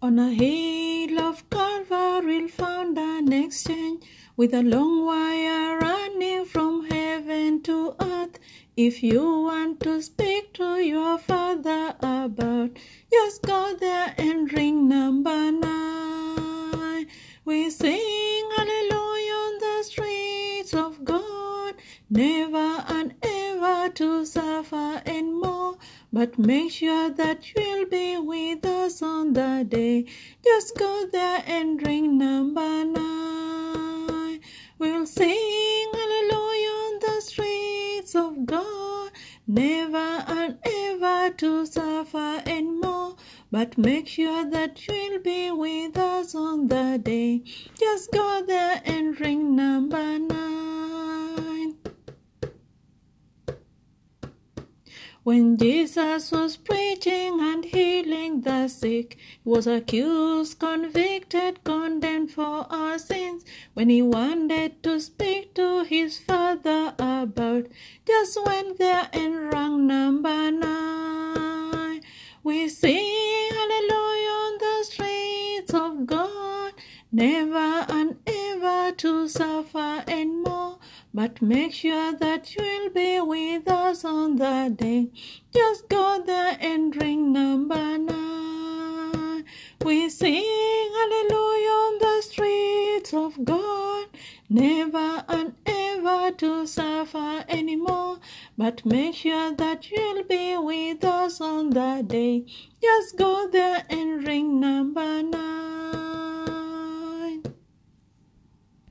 On a hill of Calvary found an exchange with a long wire running from heaven to earth. If you want to speak to your father about, just go there and ring number nine. We sing hallelujah on the streets of God, never and ever to suffer and. But make sure that you'll be with us on the day. Just go there and ring number nine. We'll sing hallelujah on the streets of God, never and ever to suffer and more. But make sure that you'll be with us on the day. Just go there and ring number nine. When Jesus was preaching and healing the sick, he was accused, convicted, condemned for our sins. When he wanted to speak to his father about, just went there and rang number nine. We sing hallelujah on the streets of God, never and ever to suffer and more. But make sure that you'll be with us on the day. Just go there and ring number nine. We sing hallelujah on the streets of God, never and ever to suffer anymore. But make sure that you'll be with us on the day. Just go there and ring number nine.